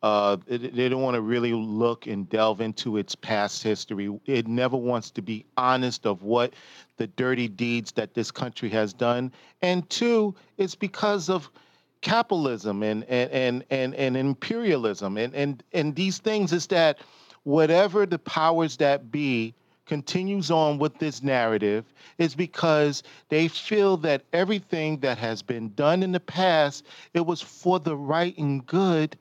uh, they don't want to really look and delve into its past history. It never wants to be honest of what the dirty deeds that this country has done. And two, it's because of capitalism and and and and, and imperialism and, and and these things is that whatever the powers that be continues on with this narrative is because they feel that everything that has been done in the past it was for the right and good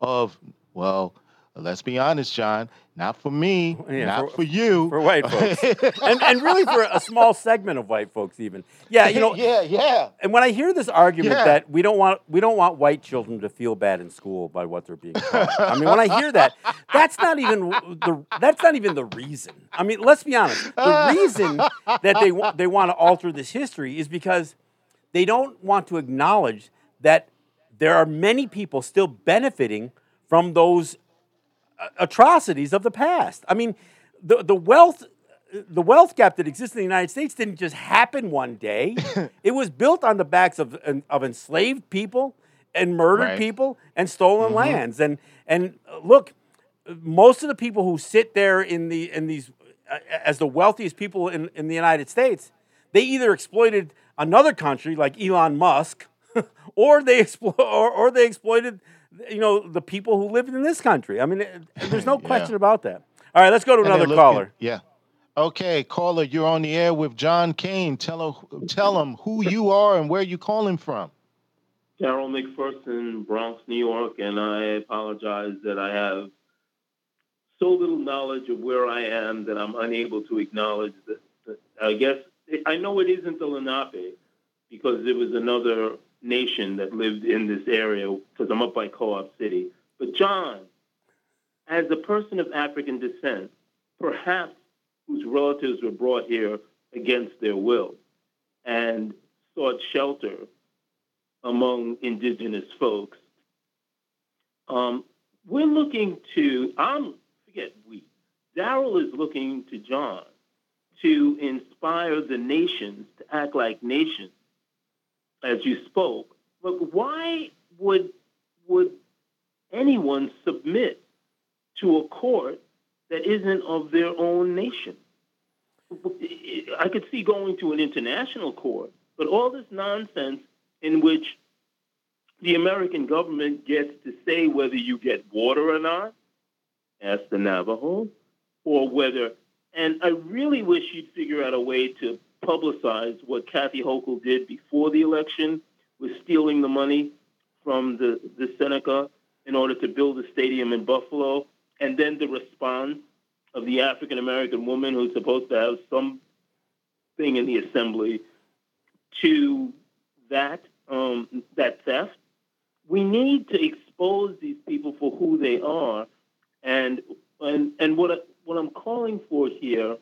of well let's be honest john not for me yeah, not for, for, you. for white folks. And, and really for a small segment of white folks even. Yeah you know yeah yeah. and when i hear this argument yeah. that we don't want we don't want white children to feel bad in school by what they're being taught i mean when i hear that that's not even the that's not even the reason. I mean let's be honest the reason that they they want to alter this history is because they don't want to acknowledge that there are many people still benefiting from those atrocities of the past. I mean, the, the wealth the wealth gap that exists in the United States didn't just happen one day. it was built on the backs of, of enslaved people and murdered right. people and stolen mm-hmm. lands. And and look, most of the people who sit there in the in these uh, as the wealthiest people in, in the United States, they either exploited another country like Elon Musk, or they explo- or, or they exploited you know, the people who lived in this country. I mean, there's no question yeah. about that. All right, let's go to another looking, caller. Yeah. Okay, caller, you're on the air with John Kane. Tell him, tell him who you are and where you calling from. Carol McPherson, Bronx, New York, and I apologize that I have so little knowledge of where I am that I'm unable to acknowledge that. that I guess I know it isn't the Lenape because it was another nation that lived in this area because I'm up by Co-op City. But John, as a person of African descent, perhaps whose relatives were brought here against their will and sought shelter among indigenous folks, um, we're looking to, I'm, forget we, Daryl is looking to John to inspire the nations to act like nations as you spoke. But why would would anyone submit to a court that isn't of their own nation? I could see going to an international court, but all this nonsense in which the American government gets to say whether you get water or not, ask the Navajo, or whether, and I really wish you'd figure out a way to publicized what Kathy Hochul did before the election with stealing the money from the, the Seneca in order to build a stadium in Buffalo, and then the response of the African American woman who's supposed to have some thing in the assembly to that um, that theft. We need to expose these people for who they are, and and and what what I'm calling for here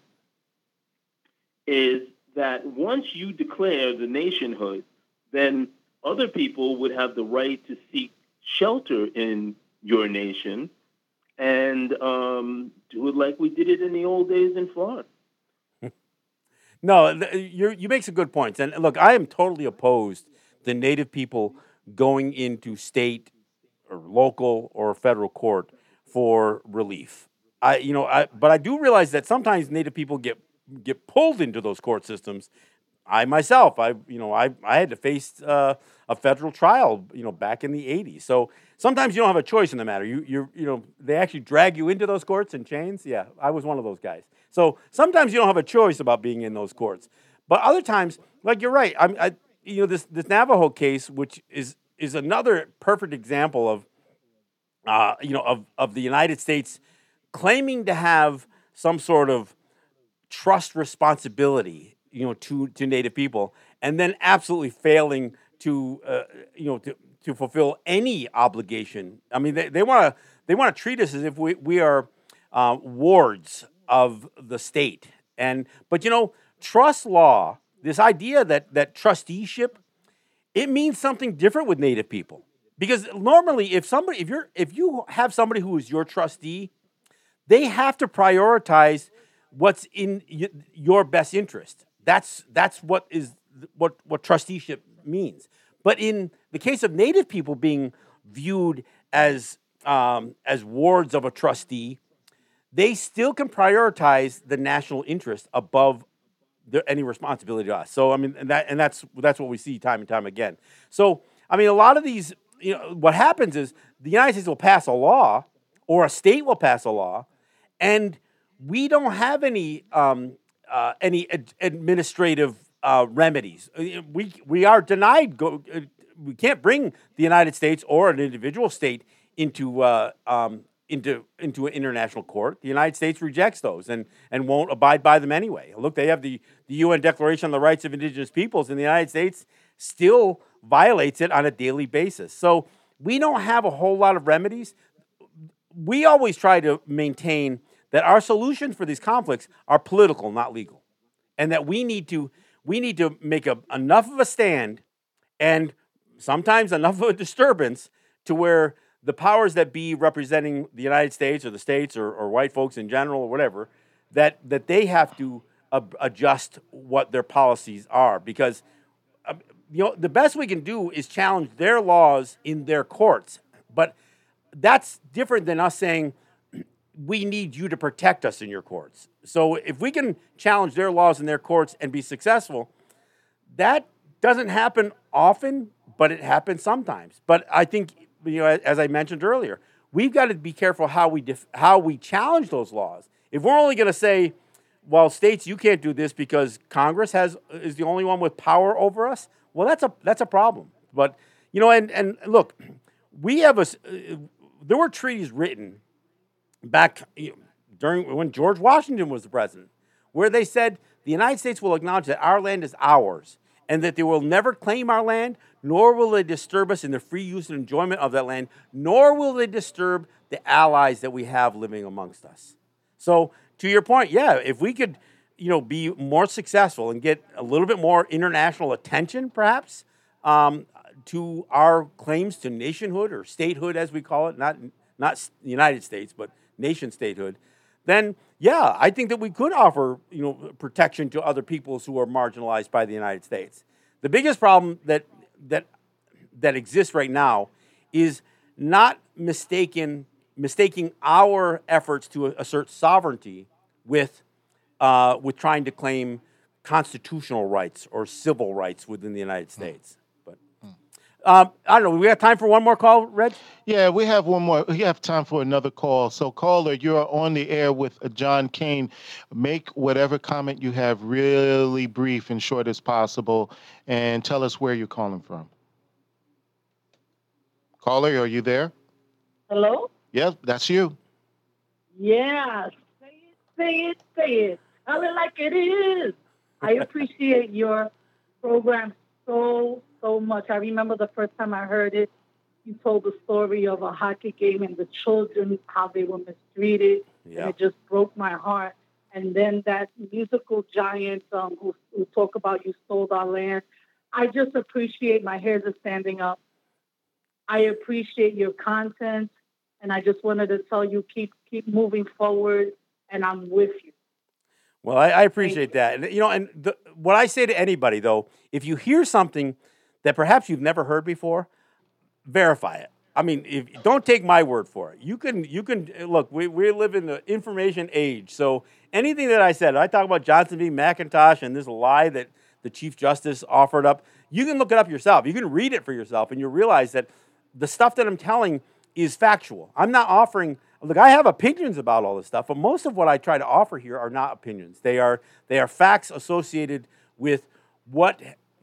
is that once you declare the nationhood, then other people would have the right to seek shelter in your nation and um, do it like we did it in the old days in Florida. no, you make some good points. And look, I am totally opposed to Native people going into state or local or federal court for relief. I, you know, I, but I do realize that sometimes Native people get get pulled into those court systems. I myself, I you know, I I had to face uh, a federal trial, you know, back in the '80s. So sometimes you don't have a choice in the matter. You you you know, they actually drag you into those courts in chains. Yeah, I was one of those guys. So sometimes you don't have a choice about being in those courts. But other times, like you're right. I'm, I you know this this Navajo case, which is is another perfect example of, uh, you know, of of the United States claiming to have some sort of trust responsibility, you know, to to Native people, and then absolutely failing to uh, you know to, to fulfill any obligation. I mean, they want to they want to treat us as if we we are uh, wards of the state. And but you know, trust law, this idea that that trusteeship, it means something different with Native people. Because normally, if somebody, if you're, if you have somebody who is your trustee, they have to prioritize what's in your best interest. That's that's what is what what trusteeship means. But in the case of Native people being viewed as um, as wards of a trustee, they still can prioritize the national interest above any responsibility to us. So I mean, and that and that's that's what we see time and time again. So I mean, a lot of these, you know, what happens is the United States will pass a law, or a state will pass a law, and we don't have any um, uh, any ad- administrative uh, remedies. Uh, we we are denied. Go, uh, we can't bring the United States or an individual state into uh, um, into into an international court. The United States rejects those and and won't abide by them anyway. Look, they have the the UN Declaration on the Rights of Indigenous Peoples, and the United States still violates it on a daily basis. So we don't have a whole lot of remedies. We always try to maintain that our solutions for these conflicts are political, not legal, and that we need to we need to make a, enough of a stand and sometimes enough of a disturbance to where the powers that be representing the United States or the states or, or white folks in general or whatever that that they have to adjust what their policies are. Because uh, you know the best we can do is challenge their laws in their courts. But that's different than us saying we need you to protect us in your courts. So if we can challenge their laws in their courts and be successful that doesn't happen often but it happens sometimes. But i think you know as i mentioned earlier we've got to be careful how we def- how we challenge those laws. If we're only going to say well states you can't do this because congress has is the only one with power over us well, that's a that's a problem. But you know, and and look, we have a uh, there were treaties written back during when George Washington was the president, where they said the United States will acknowledge that our land is ours and that they will never claim our land, nor will they disturb us in the free use and enjoyment of that land, nor will they disturb the allies that we have living amongst us. So, to your point, yeah, if we could you know, be more successful and get a little bit more international attention, perhaps, um, to our claims to nationhood or statehood, as we call it, not not the United States, but nation statehood, then yeah, I think that we could offer you know protection to other peoples who are marginalized by the United States. The biggest problem that that that exists right now is not mistaken mistaking our efforts to assert sovereignty with uh, with trying to claim constitutional rights or civil rights within the United hmm. States. But um, I don't know. We have time for one more call, Reg? Yeah, we have one more. We have time for another call. So, caller, you're on the air with uh, John Kane. Make whatever comment you have really brief and short as possible, and tell us where you're calling from. Caller, are you there? Hello? Yes, that's you. Yeah. Say it, say it, say it. Tell it like it is. I appreciate your program so, so much. I remember the first time I heard it, you told the story of a hockey game and the children, how they were mistreated. Yeah. And it just broke my heart. And then that musical giant um, who, who talk about you stole our land. I just appreciate my hairs are standing up. I appreciate your content, and I just wanted to tell you keep keep moving forward, and I'm with you. Well, I, I appreciate that. And, you know, and the, what I say to anybody though, if you hear something that perhaps you've never heard before, verify it. I mean, if, don't take my word for it. You can, you can eh, look. We, we live in the information age, so anything that I said, I talk about Johnson v. McIntosh and this lie that the Chief Justice offered up. You can look it up yourself. You can read it for yourself, and you realize that the stuff that I'm telling is factual. I'm not offering Look, I have opinions about all this stuff, but most of what I try to offer here are not opinions. They are they are facts associated with what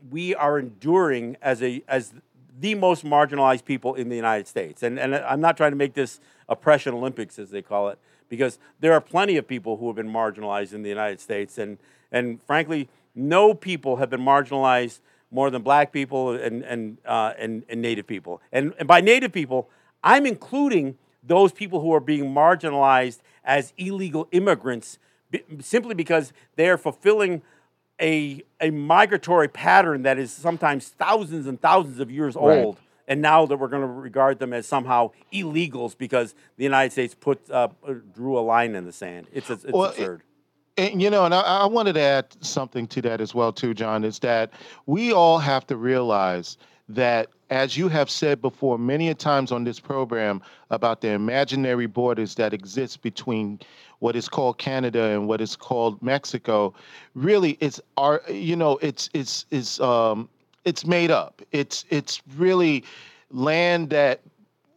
we are enduring as a as the most marginalized people in the United States. And and I'm not trying to make this oppression Olympics as they call it, because there are plenty of people who have been marginalized in the United States, and and frankly, no people have been marginalized more than black people and and uh, and, and Native people. And, and by Native people, I'm including those people who are being marginalized as illegal immigrants simply because they are fulfilling a, a migratory pattern that is sometimes thousands and thousands of years right. old. And now that we're going to regard them as somehow illegals because the United States put uh, drew a line in the sand. It's, it's well, absurd. It, and, you know, and I, I wanted to add something to that as well, too, John. Is that we all have to realize that as you have said before many a times on this program about the imaginary borders that exist between what is called Canada and what is called Mexico, really it's our you know it's it's is um it's made up. It's it's really land that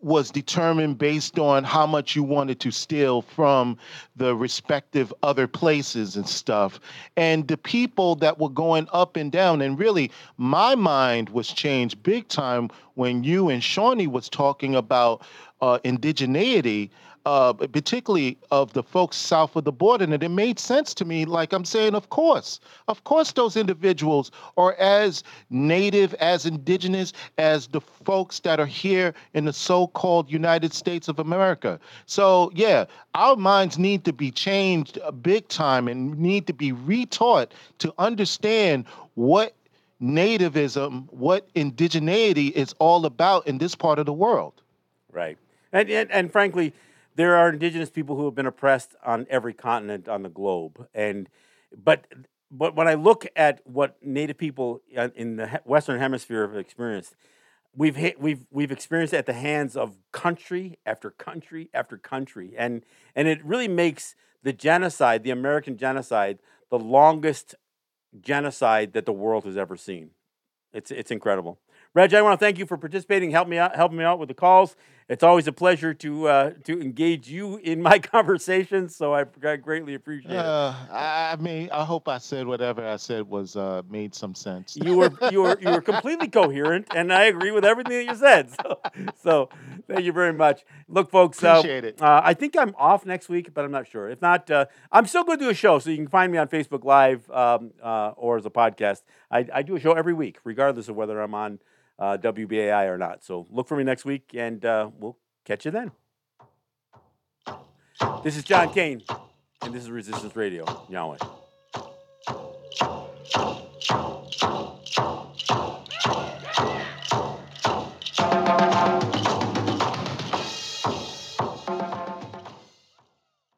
was determined based on how much you wanted to steal from the respective other places and stuff. And the people that were going up and down, and really my mind was changed big time when you and Shawnee was talking about uh, indigeneity uh, particularly of the folks south of the border. And it made sense to me. Like I'm saying, of course, of course, those individuals are as native, as indigenous as the folks that are here in the so called United States of America. So, yeah, our minds need to be changed big time and need to be retaught to understand what nativism, what indigeneity is all about in this part of the world. Right. And, and, and frankly, there are indigenous people who have been oppressed on every continent on the globe, and but but when I look at what Native people in the Western Hemisphere have experienced, we've we've we've experienced it at the hands of country after country after country, and and it really makes the genocide, the American genocide, the longest genocide that the world has ever seen. It's it's incredible. Reg, I want to thank you for participating, help me out, helping me out with the calls. It's always a pleasure to uh, to engage you in my conversations, so I, I greatly appreciate uh, it. I mean, I hope I said whatever I said was uh, made some sense. You were you were you were completely coherent, and I agree with everything that you said. So, so thank you very much. Look, folks, uh, appreciate it. Uh, I think I'm off next week, but I'm not sure. If not, uh, I'm still going to do a show, so you can find me on Facebook Live um, uh, or as a podcast. I, I do a show every week, regardless of whether I'm on uh, WBAI or not. So look for me next week, and uh, we'll catch you then. This is John Kane, and this is Resistance Radio. Nyaweh.